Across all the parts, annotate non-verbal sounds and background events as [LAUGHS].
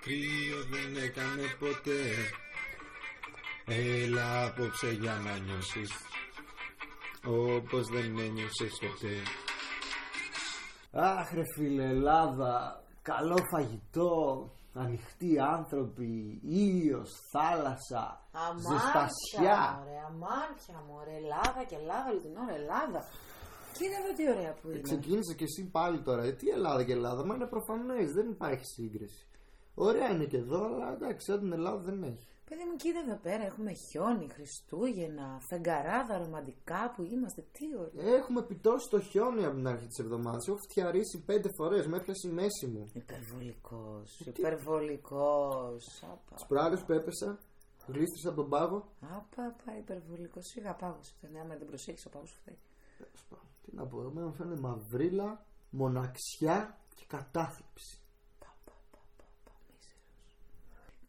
Κρύος δεν έκανε ποτέ. Έλα απόψε για να νιώσεις Όπως δεν ένιωσες ποτέ. Αχ ρε φίλε Ελλάδα Καλό φαγητό Ανοιχτοί άνθρωποι Ήλιος, θάλασσα Αμάρτια, Ζεστασιά. μωρέ, αμάρτια, μωρέ, Ελλάδα και Ελλάδα, όλη την ώρα Ελλάδα. Κοίτα εδώ τι ωραία που είναι. Ξεκίνησε και εσύ πάλι τώρα. Ε, τι Ελλάδα και Ελλάδα, μα είναι προφανές, δεν υπάρχει σύγκριση. Ωραία είναι και εδώ, αλλά εντάξει, σαν την Ελλάδα δεν έχει. Παιδί μου, κοίτα εδώ πέρα, έχουμε χιόνι, Χριστούγεννα, φεγγαράδα, ρομαντικά που είμαστε, τι ωραία. Έχουμε επιτώσει το χιόνι από την αρχή της εβδομάδας. Έχω φτιαρίσει πέντε φορές, με έπιασε η μέση μου. Υπερβολικός, υπερβολικός. Απα, Τι προάλλε που έπεσα, γλίστρισα από τον πάγο. απα, απα, υπερβολικός. Σιγά πάγος, φταίνει, άμα δεν προσέχεις ο πάγος φταίει. Τέλος πάντων, Τι να πω, εμένα μου φαίνεται μαυρίλα, μοναξιά και κατάθλιψη. Πα, πα, πα, πα, πα, μίζερος.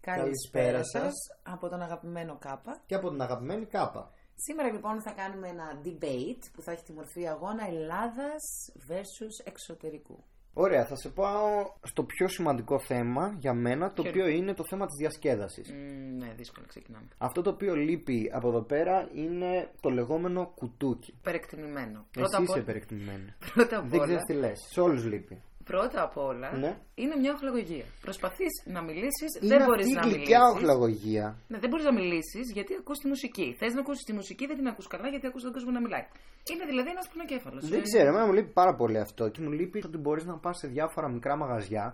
Καλησπέρα Καλησπέρα σας από τον αγαπημένο Κάπα. Και από την αγαπημένη κάπα. Σήμερα λοιπόν θα κάνουμε ένα debate που θα έχει τη μορφή αγώνα Ελλάδας versus εξωτερικού. Ωραία, θα σε πάω στο πιο σημαντικό θέμα για μένα, το Ποιο οποίο είναι το θέμα της διασκέδασης. ναι, δύσκολα ξεκινάμε. Αυτό το οποίο λείπει από εδώ πέρα είναι το λεγόμενο κουτούκι. Περεκτιμημένο. Εσύ Πρώτα απ' είσαι όλα, περιεκτημένη. πρώτα απ' Δεν όλα, ξέρεις τι λες. Σε όλους λείπει. Πρώτα απ' όλα Ναι. είναι μια οχλαγωγία. Προσπαθείς να μιλήσεις, Είναι δεν μπορείς αυτή να η γλυκιά μιλήσεις. οχλαγωγία. Ναι, δεν μπορείς να μιλήσεις γιατί ακούς τη μουσική. Θες να ακούσεις τη μουσική, δεν την ακούς καλά γιατί ακούς τον κόσμο να μιλάει. Είναι δηλαδή ένας πονοκέφαλος. Δεν ξέρω, εμένα μου λείπει πάρα πολύ αυτό και μου λείπει ότι μπορείς να πας σε διάφορα μικρά μαγαζιά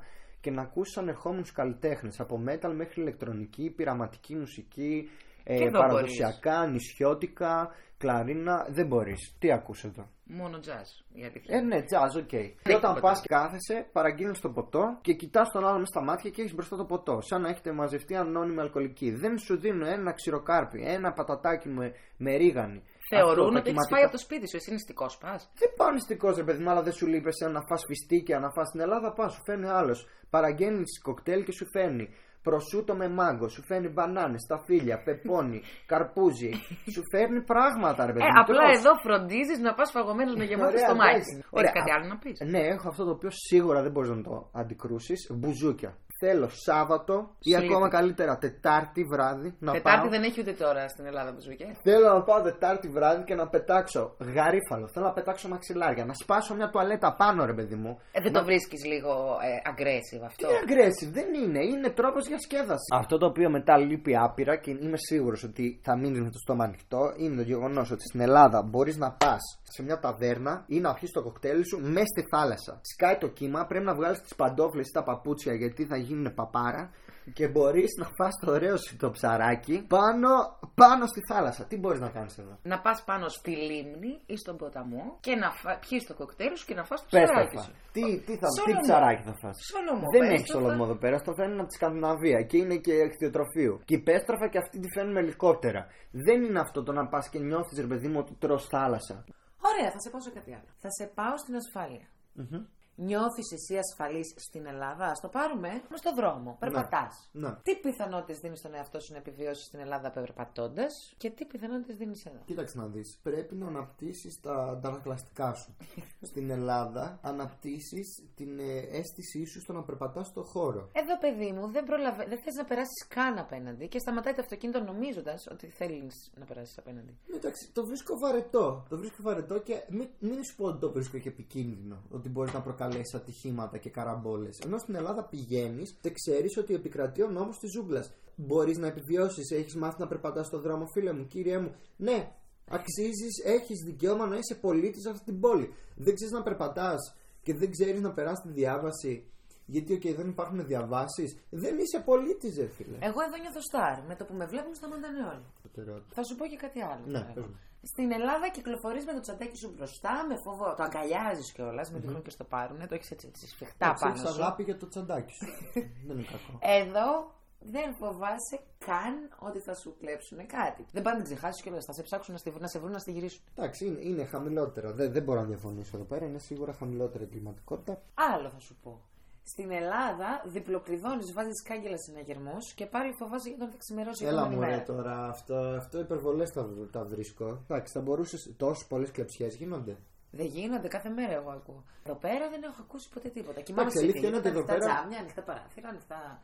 και να ακούσεις ανερχόμενους καλλιτέχνες από metal μέχρι ηλεκτρονική, πειραματική μουσική, ε, Και εδώ παραδοσιακά, νησιώτικα, κλαρίνα. Δεν μπορείς. Τι ακούς εδώ; Μόνο jazz. Η αλήθεια. Ε, ναι, jazz, OK. Και όταν τίποτα. πας και κάθεσαι, παραγγείλει το ποτό και κοιτάς τον άλλο με στα μάτια και έχεις μπροστά το ποτό. Σαν να έχετε μαζευτεί ανώνυμη αλκοολική. Δεν σου δίνουν ένα ξηροκάρπι, ένα πατατάκι με, με ρίγανη. Θεωρούν Αυτό, τα ότι έχεις κυματικά- φάει από το σπίτι σου. Εσύ νηστικός πας. Δεν πάω νηστικός ρε παιδί μου, αλλά δεν σου λείπει εσένα να φας φιστίκια, να φας στην Ελλάδα. Πας, σου φέρνει άλλος. Παραγγέλνεις κοκτέιλ και σου φέρνει προσούτο με μάγκο, σου φέρνει μπανάνες, σταφύλια, πεπόνι, καρπούζι. σου φέρνει πράγματα, ρε παιδί Ε, μου. απλά τρως. εδώ φροντίζεις να πας φαγωμένος με γεμάτο Ωραία, στο μάτι. εντάξει. Έχεις Ωραία. κάτι άλλο να πεις; Ναι, έχω αυτό το οποίο σίγουρα δεν μπορείς να το αντικρούσεις. Μπουζούκια. Θέλω Σάββατο ή Σου ακόμα λείπει. καλύτερα Τετάρτη βράδυ να Τετάρτη πάω. δεν έχει ούτε τώρα στην Ελλάδα που ζουκέ. Θέλω να πάω Τετάρτη βράδυ και να πετάξω γαρίφαλο. Θέλω να πετάξω μαξιλάρια. Να σπάσω μια τουαλέτα πάνω, ρε παιδί μου. Ε, δεν το βρίσκεις λίγο ε, aggressive Τι αυτό; είναι aggressive, δεν είναι. Είναι τρόπος για σκέδαση. Αυτό το οποίο μετά λείπει άπειρα και είμαι σίγουρος ότι θα μείνεις με το στόμα ανοιχτό είναι το γεγονός ότι στην Ελλάδα μπορείς να πας σε μια ταβέρνα ή να πιεις το κοκτέιλ σου μέσα στη θάλασσα. Σκάει το κύμα, πρέπει να βγάλεις τις παντόφλες ή τα παπούτσια γιατί θα γίνουν παπάρα και μπορείς να φας το ωραίο σου το ψαράκι πάνω, πάνω στη θάλασσα. Τι μπορείς να κάνεις εδώ; Να πας πάνω στη λίμνη ή στον ποταμό και να φα... πιει το κοκτέιλ σου και να φας το Πες το ψαράκι φα. σου. Τι, τι, θα, τι Σολομό. ψαράκι θα φας; Σολομό, Δεν πες έχει το σολομό φα. εδώ πέρα. Στο φέρνουν από τη Σκανδιναβία και είναι και κτηνοτροφείο. Και η πέστραφα και αυτή τη φέρνουν με ελικόπτερα. Δεν είναι αυτό το να πας και νιώθεις ρε παιδί μου ότι τρως θάλασσα. Ωραία, θα σε πάω σε κάτι άλλο. Θα σε πάω στην ασφάλεια. Νιώθεις εσύ ασφαλής στην Ελλάδα, ας το πάρουμε με στον δρόμο. Περπατάς. Ναι. Τι πιθανότητες δίνεις στον εαυτό σου να επιβιώσεις στην Ελλάδα περπατώντας και τι πιθανότητες δίνεις εδώ; Κοίταξε να δεις, πρέπει να αναπτύσσεις τα αντανακλαστικά σου. [LAUGHS] Στην Ελλάδα αναπτύσσεις την ε, αίσθησή σου στο να περπατάς στο χώρο. Εδώ, παιδί μου, δεν, προλαβα... δεν θες να περάσεις καν απέναντι και σταματάει το αυτοκίνητο νομίζοντας ότι θέλεις να περάσεις απέναντι. Εντάξει, το βρίσκω βαρετό. Το βρίσκω βαρετό και μην, μην σου πω ότι το βρίσκω και επικίνδυνο. Ότι μπορείς να προκαλέσεις ατυχήματα και καραμπόλες. Ενώ στην Ελλάδα πηγαίνεις και ξέρεις ότι επικρατεί ο νόμος της ζούγκλας. Μπορείς να επιβιώσεις, έχεις μάθει να περπατάς στον δρόμο, φίλε μου, κύριε μου. Ναι, αξίζεις, έχεις δικαίωμα να είσαι πολίτης σε αυτή την πόλη. Δεν ξέρεις να περπατάς και δεν ξέρεις να περάσεις τη διάβαση. Γιατί, οκ, δεν υπάρχουν διαβάσεις. Δεν είσαι πολίτης, ρε φίλε. Εγώ εδώ νιώθω στάρ. Με το που με βλέπουν σταματάνε όλοι. Θα σου πω και κάτι άλλο. Ναι, τώρα. πες μου. Στην Ελλάδα κυκλοφορείς με το τσαντάκι σου μπροστά, με φόβο. Το αγκαλιάζεις κιόλας, με τυχόν και στο πάρουνε. Το έχεις έτσι, έτσι σφιχτά πάνω Έχεις σου. αγάπη για το τσαντάκι σου. [LAUGHS] δεν είναι κακό. Εδώ δεν φοβάσαι καν ότι θα σου κλέψουν κάτι. Δεν πάνε να την ξεχάσεις κιόλας. Θα σε ψάξουν να, στη, να σε βρουν να στη γυρίσουν. Εντάξει, είναι, είναι χαμηλότερα. Δεν, δεν μπορώ να διαφωνήσω εδώ πέρα. Είναι σίγουρα χαμηλότερη η κλιματικότητα. Άλλο θα σου πω. Στην Ελλάδα διπλοκλειδώνεις, βάζεις κάγκελα συναγερμού και πάλι φοβάσαι για τον θα ξημερώσει η Έλα επόμενη μου μέρα. ρε τώρα, αυτό, αυτό υπερβολές τα, τα βρίσκω. Εντάξει, θα μπορούσες. Τόσες πολλές κλεψιές γίνονται. Δεν γίνονται, κάθε μέρα εγώ ακούω. Εδώ πέρα δεν έχω ακούσει ποτέ τίποτα. Κοιμάμαι Εντάξει, αλήθεια σπίτι, είναι ότι εδώ ανοιχτά πέρα- τζάμια, ανοιχτά παράθυρα, ανοιχτά.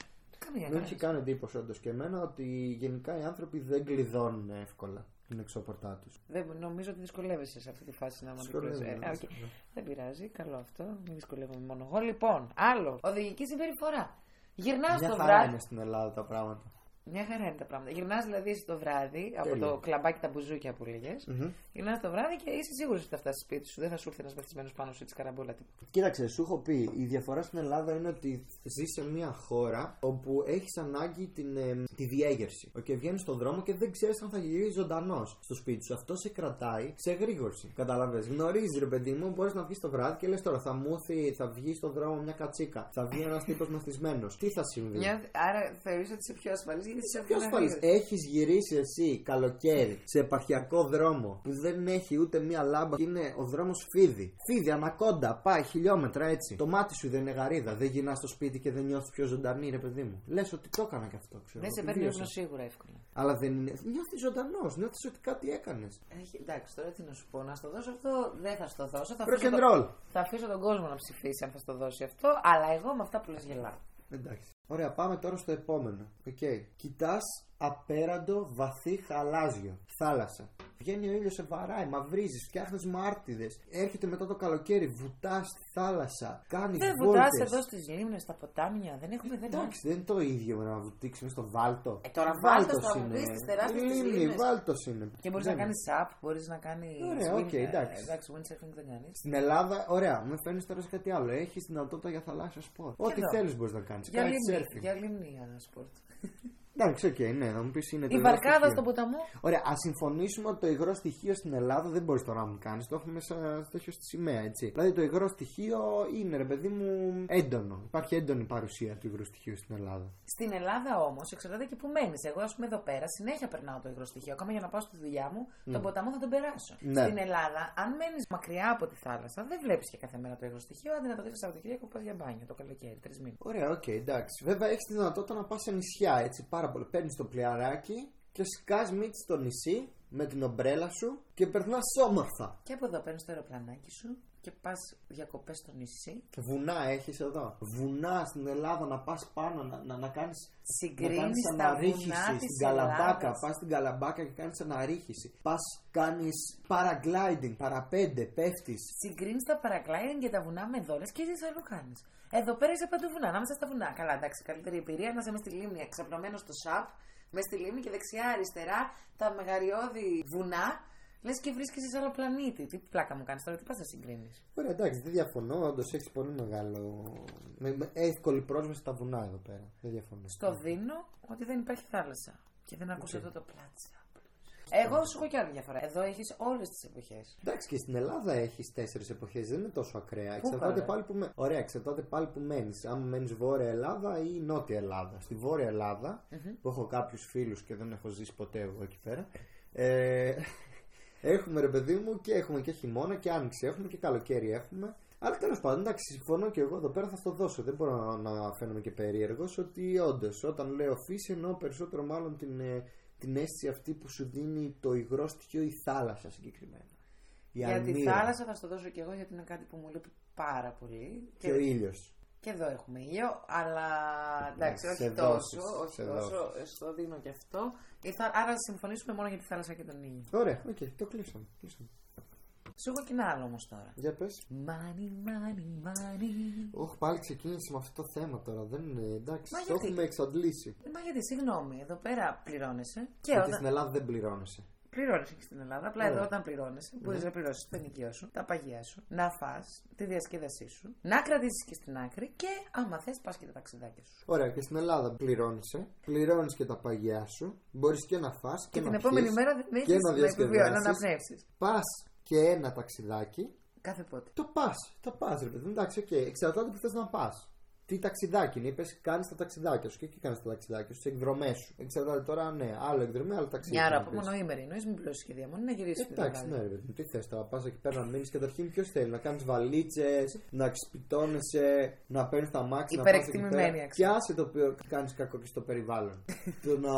Καμία Μου έχει κανένας. κάνει εντύπωση όντως και εμένα ότι γενικά οι άνθρωποι δεν κλειδώνουν εύκολα την εξώπορτά τους. Δεν, νομίζω ότι δυσκολεύεσαι σε αυτή τη φάση να Δυσκολεύομαι, αντιπροσωπεύει. ναι, Ε, οκ. ναι. Δεν πειράζει, καλό αυτό. Μην δυσκολεύομαι μόνο εγώ. Λοιπόν, άλλο. Οδηγική συμπεριφορά. Γυρνά Μια το χαρά βράδυ. είναι στην Ελλάδα τα πράγματα. Μια χαρά είναι τα πράγματα. Γυρνάς δηλαδή το βράδυ από Τέλεια. το κλαμπάκι τα μπουζούκια που λέγε. Μμμ. Γυρνάς το βράδυ και είσαι σίγουρος ότι θα φτάσεις σπίτι σου. Δεν θα σου έρθει ένας πεθυσμένο πάνω σου τη καραμπόλα τίποτα. Κοίταξε, σου έχω πει, η διαφορά στην Ελλάδα είναι ότι ζεις σε μια χώρα όπου έχεις ανάγκη την, ε, τη διέγερση. Και βγαίνεις στον δρόμο και δεν ξέρεις αν θα γυρίσει ζωντανός στο σπίτι σου. Αυτό σε κρατάει σε γρήγορση. Κατάλαβε. Γνωρίζεις, ρε παιδί μου, μπορείς να βγεις το βράδυ και λες τώρα θα μου έρθει, θα βγει στον δρόμο μια κατσίκα. Θα βγει ένας τύπος μεθυσμένος. Τι θα συμβεί; Μια... Άρα θεωρείς ότι είσαι πιο ασφαλής γιατί είσαι Πιο ασφαλή. Έχεις γυρίσει εσύ καλοκαίρι σε επαρχιακό δρόμο που δεν έχει ούτε μία λάμπα και είναι ο δρόμος φίδι. Φίδι, ανακόντα, πάει χιλιόμετρα έτσι. Το μάτι σου δεν είναι γαρίδα. Δεν γυρνάς στο σπίτι και δεν νιώθεις πιο ζωντανή, ρε παιδί μου. Λες ότι το έκανα κι αυτό, ξέρω. Δεν σε το παίρνει βίωσα. ύπνος σίγουρα εύκολα. Αλλά δεν είναι. Νιώθεις ζωντανός, νιώθεις ότι κάτι έκανες. Έχει, εντάξει, τώρα τι να σου πω, να στο δώσω αυτό δεν θα στο δώσω. Θα αφήσω, Rock and το- roll. θα αφήσω τον κόσμο να ψηφίσει αν θα στο δώσει αυτό, αλλά εγώ με αυτά που λες γελάω. Εντάξει. Ωραία, πάμε τώρα στο επόμενο. Οκ. Κοιτάς απέραντο βαθύ γαλάζιο. Θάλασσα. Βγαίνει ο ήλιος, σε βαράει, μαυρίζεις, φτιάχνεις μάρτιδε. Έρχεται μετά το καλοκαίρι, βουτάς στη θάλασσα, κάνει Δεν βόλτες. βουτά εδώ στις λίμνες, στα ποτάμια, δεν έχουμε δεν Εντάξει, δεν είναι το ίδιο με να βουτήξουμε στο βάλτο. Ε, τώρα Βάλτος βάλτος θα μου πεις τις τεράστιες τις Λίμνη, λίμνες. βάλτος είναι. Και μπορείς Δεν να κάνεις SUP, μπορείς να κάνεις. Ωραία, οκ, εντάξει. Εντάξει, windsurfing δεν κάνεις. Στην Ελλάδα, ωραία, με φέρνεις τώρα σε κάτι άλλο. Έχεις δυνατότητα για θαλάσσια σπορ. Ό,τι εδώ; θέλεις μπορείς να κάνεις. Για Kite λίμνη, surfing. για λίμνη ένα σπορτ. Εντάξει, οκ, ναι, θα μου πεις είναι το Η υγρό βαρκάδα στοιχείο. στον ποταμό. Ωραία, ας συμφωνήσουμε ότι το υγρό στοιχείο στην Ελλάδα δεν μπορείς τώρα να μου κάνεις. Το έχουμε μέσα τέτοιο στη σημαία, έτσι. Δηλαδή το υγρό στοιχείο είναι, ρε παιδί μου, έντονο. Υπάρχει έντονη παρουσία του υγρού στοιχείου στην Ελλάδα. Στην Ελλάδα όμως, εξαρτάται και που μένεις. Εγώ, ας πούμε, εδώ πέρα συνέχεια περνάω το υγρό στοιχείο. Ακόμα για να πάω στη δουλειά μου, τον ποταμό θα τον περάσω. Ναι. Στην Ελλάδα, αν μένεις μακριά από τη θάλασσα, δεν βλέπεις και κάθε μέρα το υγρό στοιχείο. Αντί να το δεις Σαββατοκύριακο, πας για μπάνιο το καλοκαίρι, τρεις μήνες. Ωραία, οκ, εντάξει. Βέβαια έχεις τη δυνατότητα να πας σε νησιά, έτσι πάρα πολύ. Παίρνεις το πλοιαράκι και σκάς μύτη στο νησί με την ομπρέλα σου και περνάς όμορφα. Και από εδώ παίρνεις το αεροπλανάκι σου και πας διακοπές στο νησί. Βουνά έχεις εδώ. Βουνά στην Ελλάδα να πας πάνω να, να, να κάνεις. Να Συγκρίνεις κάνεις τα αναρρίχηση βουνά στην της Καλαμπάκα. Ελλάδα. Πας στην Καλαμπάκα και κάνεις αναρρίχηση. Πας κάνεις paragliding, παραπέντε, πέφτεις. Συγκρίνεις τα paragliding και τα βουνά με δόλε και εσύ αλλού κάνεις. Εδώ πέρα είσαι παντού βουνά, ανάμεσα στα βουνά. Καλά, εντάξει, καλύτερη εμπειρία να είσαι μες στη λίμνη εξαπλωμένος στο σαπ, μες στη λίμνη και δεξιά-αριστερά τα μεγαριώδη βουνά. Λες και βρίσκεσαι σε άλλο πλανήτη. Τι πλάκα μου κάνεις τώρα, τι πας να συγκρίνεις; Ωραία, εντάξει, δεν διαφωνώ. Όντως έχεις πολύ μεγάλο. Με, με εύκολη πρόσβαση στα βουνά εδώ πέρα. Δεν διαφωνώ. Στο δίνω ότι δεν υπάρχει θάλασσα. Και δεν ακούσε αυτό το πλάτσα. Εγώ σου έχω κι άλλη διαφορά. Εδώ έχεις όλες τις εποχές. Εντάξει, και στην Ελλάδα έχεις τέσσερις εποχές. Δεν είναι τόσο ακραία. Εξαρτάται καλά. πάλι που, με... Ωραία, εξαρτάται πάλι που μένεις. Αν μένεις Βόρεια Ελλάδα ή Νότια Ελλάδα. Στη Βόρεια Ελλάδα, που έχω κάποιους φίλους και δεν έχω ζήσει ποτέ εγώ εκεί πέρα. Ε, έχουμε ρε παιδί μου και έχουμε και χειμώνα και άνοιξη έχουμε και καλοκαίρι έχουμε. Αλλά τέλος πάντων, εντάξει, συμφωνώ και εγώ εδώ πέρα θα στο δώσω. Δεν μπορώ να φαίνομαι και περίεργος ότι όντως όταν λέω φύση εννοώ περισσότερο μάλλον την, ε, την αίσθηση αυτή που σου δίνει το υγρό στοιχείο η θάλασσα συγκεκριμένα. Η Για τη αλμύρα θάλασσα θα στο δώσω κι εγώ γιατί είναι κάτι που μου λείπει πάρα πολύ. και ο ήλιος. Και εδώ έχουμε ήλιο, αλλά εντάξει, Ναι, όχι σε τόσο. δόσεις, όχι σε τόσο. δόσεις. Στο δίνω και αυτό. Η θα- Άρα συμφωνήσουμε μόνο για τη θάλασσα και τον ήλιο. Ωραία, οκ, το κλείσαμε. κλείσαμε. Σου έχω και ένα άλλο όμως τώρα. Για πες. Money, money, money. Όχι, πάλι ξεκίνησε με αυτό το θέμα τώρα. Δεν είναι εντάξει, Μα το γιατί; έχουμε εξαντλήσει. Μα γιατί, συγγνώμη, εδώ πέρα πληρώνεσαι. Και Γιατί όταν. στην Ελλάδα δεν πληρώνεσαι. Πληρώνεσαι και στην Ελλάδα. Απλά Ωραία. εδώ όταν πληρώνεσαι, μπορείς Ναι. να πληρώσεις το ενοικιό σου, τα παγιά σου, να φας, τη διασκέδασή σου, να κρατήσεις και στην άκρη και άμα θες, πας και τα ταξιδάκια σου. Ωραία, και στην Ελλάδα πληρώνεσαι, πληρώνεις και τα παγιά σου, μπορείς και να φας και, Και, να την επόμενη πιείς, μέρα δεν έχει και να να επιβιώσεις, να διασκεδάσεις. αναπνεύσεις. Πας και ένα ταξιδάκι, Κάθε πότε. το πας. Το πας, ρε παιδί μου. Εντάξει, οκ. Εξαρτάται που θες να πας. Τι ταξιδάκι είναι. Είπες, κάνεις τα ταξιδάκια σου και εκεί κάνεις τα ταξιδάκια σου, τις εκδρομές σου. Εξαρτάται τώρα, ναι, άλλο εκδρομή, άλλο ταξίδι. Μια ώρα να από πεις. μονοήμερη εννοείς, μην πλώσει και διαμονή να γυρίσεις. Εντάξει, ναι, ρε παιδί, τι θες τώρα, πας εκεί πέρα να μείνεις. Καταρχήν, ποιος θέλει να κάνεις βαλίτσες, να ξυπητώνεσαι, να παίρνεις τα μάξι, να πας εκεί Υπερεκτιμημένη πέρα. αξία. Πιάσε το οποίο κάνεις κακό και στο περιβάλλον. [LAUGHS] το να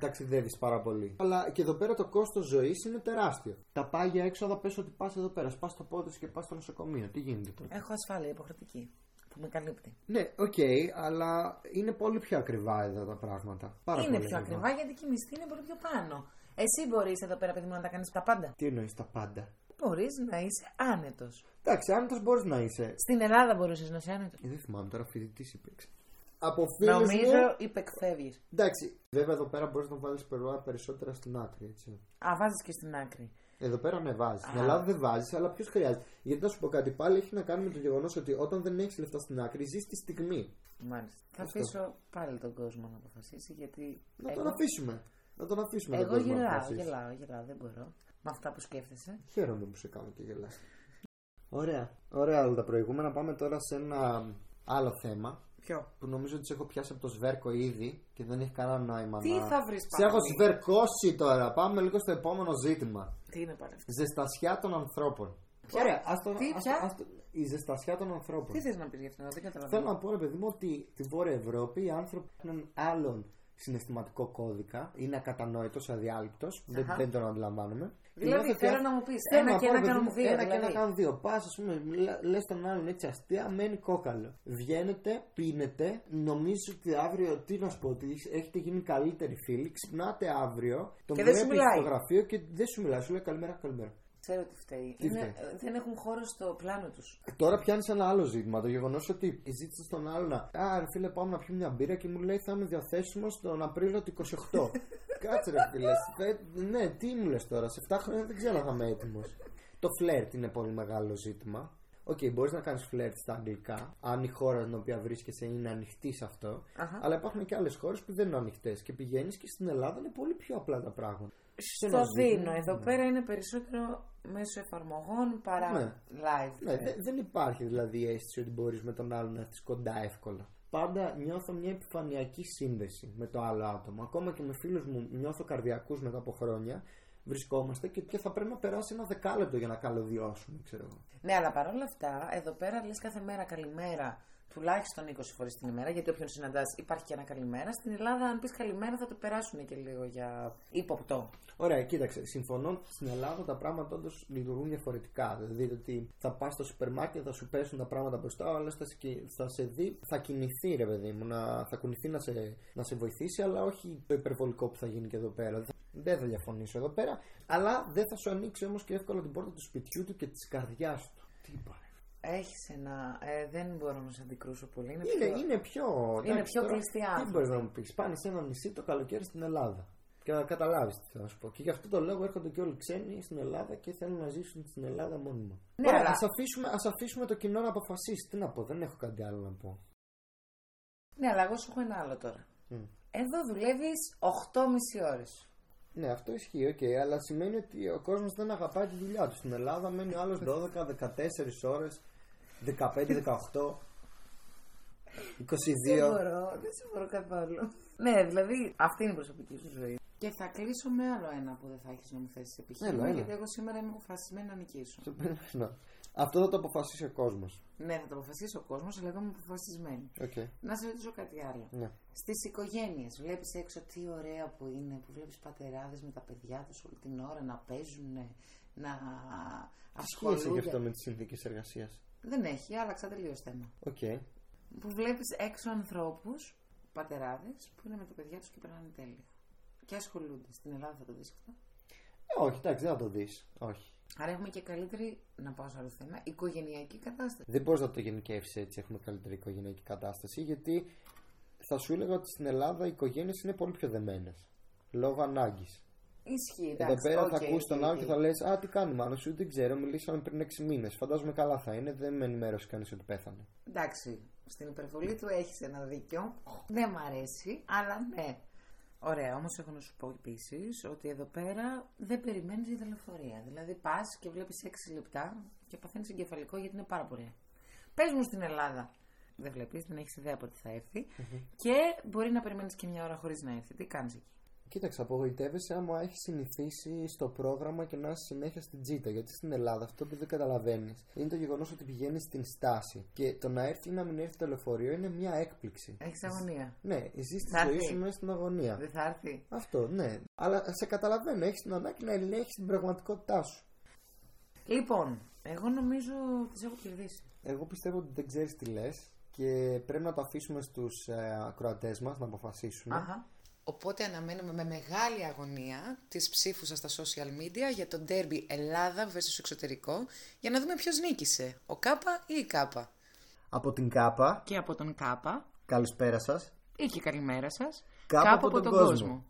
ταξιδεύεις πάρα πολύ. Αλλά και εδώ πέρα το κόστος ζωής είναι τεράστιο. Τα πάγια έξοδα πες ότι πας εδώ πέρα, πας στο πόδι σου και πας στο νοσοκομείο. Τι γίνεται τώρα; Έχω ασφάλεια υποχρεωτική που με καλύπτει. Ναι, οκ, αλλά είναι πολύ πιο ακριβά εδώ τα πράγματα. Πάρα είναι πολύ πιο ακριβά γιατί και οι μισθοί είναι πολύ πιο πάνω. Εσύ μπορείς εδώ πέρα, παιδί μου, να τα κάνεις τα πάντα. Τι εννοείς τα πάντα; Μπορείς να είσαι άνετος. Εντάξει, άνετος μπορείς να είσαι. Στην Ελλάδα μπορούσες να είσαι άνετος. Ε, δεν θυμάμαι τώρα, φοιτητή υπήρξε. Από φίλους Νομίζω μου. υπεκφεύγεις. Εντάξει, βέβαια εδώ πέρα μπορείς να βάλεις περισσότερα στην άκρη, έτσι. Α, βάζεις και στην άκρη. Εδώ πέρα ναι, βάζεις. Στην Α. Ελλάδα δεν βάζεις, αλλά ποιος χρειάζεται. Γιατί να σου πω κάτι πάλι έχει να κάνει με το γεγονός ότι όταν δεν έχεις λεφτά στην άκρη, ζεις τη στιγμή. Μάλιστα. Θα Αυτό. αφήσω πάλι τον κόσμο να αποφασίσει γιατί. Να εγώ, τον αφήσουμε. Να τον αφήσουμε τον εγώ κόσμο να γελάω, αποφασίσει. γελάω, γελάω, δεν μπορώ. Με αυτά που σκέφτεσαι. Χαίρομαι που σε κάνω και γελάς. Ωραία. Ωραία όλα τα προηγούμενα. Πάμε τώρα σε ένα άλλο θέμα Ποιο; που νομίζω ότι σε έχω πιάσει από το σβέρκο ήδη και δεν έχει κανένα νόημα Τι να... θα βρεις Σε έχω σβερκώσει τώρα. Πάμε λίγο στο επόμενο ζήτημα. Τι είναι πάλι αυτό; Ζεστασιά των ανθρώπων. Ποια; Ωραία, ας το, Τι, ας ποια; το- ας το- η ζεστασιά των ανθρώπων. Τι θες να πεις γι' αυτό, δεν Θέλω καταλαβαίνω. να πω, ρε παιδί μου, ότι στη Βόρεια Ευρώπη οι άνθρωποι έχουν άλλον συναισθηματικό κώδικα. Είναι ακατανόητος, αδιάλειπτος. Δεν, Αχα. δεν τον αντιλαμβάνομαι. Δηλαδή, Και νιώθω θέλω ότι- να μου πεις, Θέλω ένα να και πω, ένα ρε παιδί κάνουν μου, δύο, Ένα και δηλαδή. ένα κάνουν δύο. Πας, ας πούμε, λες τον άλλον έτσι αστεία, μένει κόκαλο. Βγαίνετε, πίνετε, νομίζω ότι αύριο, τι να σου πω, ότι έχετε γίνει καλύτεροι φίλοι. Ξυπνάτε αύριο, τον Και δεν σου βλέπεις μιλάει. στο γραφείο και δεν σου μιλάει. Σου λέει καλημέρα, καλημέρα. Ξέρω τι φταίει. Τι Είναι, φταίει; ε, δεν έχουν χώρο στο πλάνο τους. Τώρα πιάνεις ένα άλλο ζήτημα. Το γεγονός ότι ζήτησε στον άλλο να. Α, ρε φίλε, πάμε να πιούμε μια μπύρα και μου λέει θα είμαι διαθέσιμος τον Απρίλιο του 28. [LAUGHS] Κάτσε, ρε φίλε. Φε- Ναι, τι μου λες τώρα. Σε 7 χρόνια δεν ξέρω αν θα είμαι έτοιμος. Το φλερτ είναι πολύ μεγάλο ζήτημα. Ok, okay, μπορείς να κάνεις φλερτ στα αγγλικά, αν η χώρα στην οποία βρίσκεσαι είναι ανοιχτή σε αυτό. Αχα. Αλλά υπάρχουν και άλλες χώρες που δεν είναι ανοιχτές. Και πηγαίνεις και στην Ελλάδα είναι πολύ πιο απλά τα πράγματα. Στο ένα ζήτημα, δίνω. Εδώ ναι. πέρα είναι περισσότερο μέσω εφαρμογών παρά Ναι. live. Ναι, δε- δεν υπάρχει δηλαδή η αίσθηση ότι μπορείς με τον άλλον να έρθεις κοντά εύκολα. Πάντα νιώθω μια επιφανειακή σύνδεση με το άλλο άτομο. Ακόμα και με φίλους μου νιώθω καρδιακούς μετά από χρόνια. Βρισκόμαστε και, και θα πρέπει να περάσει ένα δεκάλεπτο για να καλωδιώσουμε, ξέρω εγώ. Ναι, αλλά παρόλα αυτά, εδώ πέρα λες κάθε μέρα καλημέρα τουλάχιστον 20 φορές την ημέρα, γιατί όποιον συναντάς υπάρχει και ένα καλημέρα. Στην Ελλάδα, αν πεις καλημέρα, θα το περάσουν και λίγο για ύποπτο. Ωραία, κοίταξε. Συμφωνώ στην Ελλάδα τα πράγματα όντως λειτουργούν διαφορετικά. Δηλαδή ότι θα πας στο σούπερ μάρκετ, θα σου πέσουν τα πράγματα μπροστά, ο άλλο θα, σε κι- θα σε δει, θα κινηθεί ρε παιδί μου, να, θα κουνηθεί να σε, να σε βοηθήσει, αλλά όχι το υπερβολικό που θα γίνει και εδώ πέρα. Δεν- Δεν θα διαφωνήσω εδώ πέρα, αλλά δεν θα σου ανοίξει όμως και εύκολα την πόρτα του σπιτιού του και της καρδιάς του. Τι είπα, ρε. Έχεις ένα. Ε, δεν μπορώ να σε αντικρούσω πολύ. Είναι, Είναι, πιο... είναι πιο. Είναι εντάξει, πιο τώρα, κλειστοί Τι άνθρωποι. μπορείς να μου πεις, πάνε σε ένα νησί το καλοκαίρι στην Ελλάδα. Και να καταλάβεις τι θέλω να σου πω. Και γι' αυτό το λόγο έρχονται και όλοι ξένοι στην Ελλάδα και θέλουν να ζήσουν στην Ελλάδα μόνιμα. Ναι, Ωραία, αλλά- ας αφήσουμε, ας αφήσουμε το κοινό να αποφασίσει. Τι να πω, δεν έχω κάτι άλλο να πω. Ναι, αλλά εγώ σου έχω ένα άλλο τώρα. Μμ. Εδώ δουλεύεις 8,5 ώρες. Ναι, αυτό ισχύει, οκ, αλλά σημαίνει ότι ο κόσμος δεν αγαπάει τη δουλειά του. Στην Ελλάδα μένει ο άλλος 12-14 ώρες, 15-18, 22. Δεν μπορώ, δεν σε μπορώ καθόλου. ναι, δηλαδή αυτή είναι η προσωπική σου ζωή. Και θα κλείσω με άλλο ένα που δεν θα έχεις να μου θέσεις επιχείρημα. Έλα, έλα. Γιατί εγώ σήμερα είμαι αποφασισμένη να νικήσω. Το περιμένω. Αυτό θα το αποφασίσει ο κόσμος. ναι, θα το αποφασίσει ο κόσμος, αλλά εγώ είμαι αποφασισμένη. Οκ. Να σε ρωτήσω κάτι άλλο. Ναι. Στις οικογένειες, βλέπεις έξω τι ωραία που είναι, που βλέπεις πατεράδες με τα παιδιά τους όλη την ώρα να παίζουν, να Σχέση γι' ασχολούνται. αυτό με τις συνθήκες εργασίας. Δεν έχει, άλλαξα τελείως θέμα. Οκ. Που βλέπεις έξω ανθρώπους, πατεράδες, που είναι με τα παιδιά τους και περνάνε τέλεια. Και ασχολούνται. Στην Ελλάδα θα το δεις αυτό. Ε, όχι, εντάξει, δεν θα το δεις. Όχι. Άρα έχουμε και καλύτερη, να πάω σε άλλο θέμα, οικογενειακή κατάσταση. Δεν μπορείς να το γενικεύσεις έτσι. Έχουμε καλύτερη οικογενειακή κατάσταση. Γιατί θα σου έλεγα ότι στην Ελλάδα οι οικογένειες είναι πολύ πιο δεμένες. Λόγω ανάγκης. Ισχύει, Εδώ εντάξει. πέρα οκ, θα ακούσει τον οκ, άλλο οκ. και θα λες: Α, τι κάνει, μάλλον σου δεν ξέρω, μιλήσαμε πριν 6 μήνες. Φαντάζομαι καλά θα είναι, δεν με ενημέρωσε κανείς ότι πέθανε. Εντάξει, στην υπερβολή του έχεις ένα δίκιο. Δεν μ' αρέσει, αλλά ναι. Ωραία, όμως έχω να σου πω επίσης ότι εδώ πέρα δεν περιμένεις για τα λεωφορεία. Δηλαδή πας και βλέπεις 6 λεπτά και παθαίνεις εγκεφαλικό γιατί είναι πάρα πολύ. Πες μου στην Ελλάδα, δεν βλέπεις, δεν έχεις ιδέα πότε θα έρθει Και μπορεί να περιμένεις και μια ώρα χωρίς να έρθει. Τι κάνεις εκεί; Κοίταξε, απογοητεύεσαι άμα έχει συνηθίσει στο πρόγραμμα και να είσαι συνέχεια στην τζίτα. Γιατί στην Ελλάδα αυτό που δεν καταλαβαίνεις είναι το γεγονός ότι πηγαίνεις στην στάση. Και το να έρθει ή να μην έρθει το λεωφορείο είναι μια έκπληξη. Έχεις αγωνία. Ναι, ζει τη Θα ζωή έρθει. σου μέσα στην αγωνία. Δεν θα έρθει. Αυτό, ναι. Αλλά σε καταλαβαίνω, έχεις την ανάγκη να ελέγχεις την πραγματικότητά σου. Λοιπόν, εγώ νομίζω τις έχω κερδίσει. Εγώ πιστεύω ότι δεν ξέρεις τι λες και πρέπει να το αφήσουμε στους ε, ακροατές μας να αποφασίσουν. Αχα. Οπότε αναμένουμε με μεγάλη αγωνία τις ψήφους σας στα social media για το derby Ελλάδα versus εξωτερικό για να δούμε ποιος νίκησε, ο Κάπα ή η Κάπα. Από την ΚΑΠΑ, Και από τον Κάπα καλησπέρα σας. ή και καλημέρα σας. Κάπου από τον κόσμο.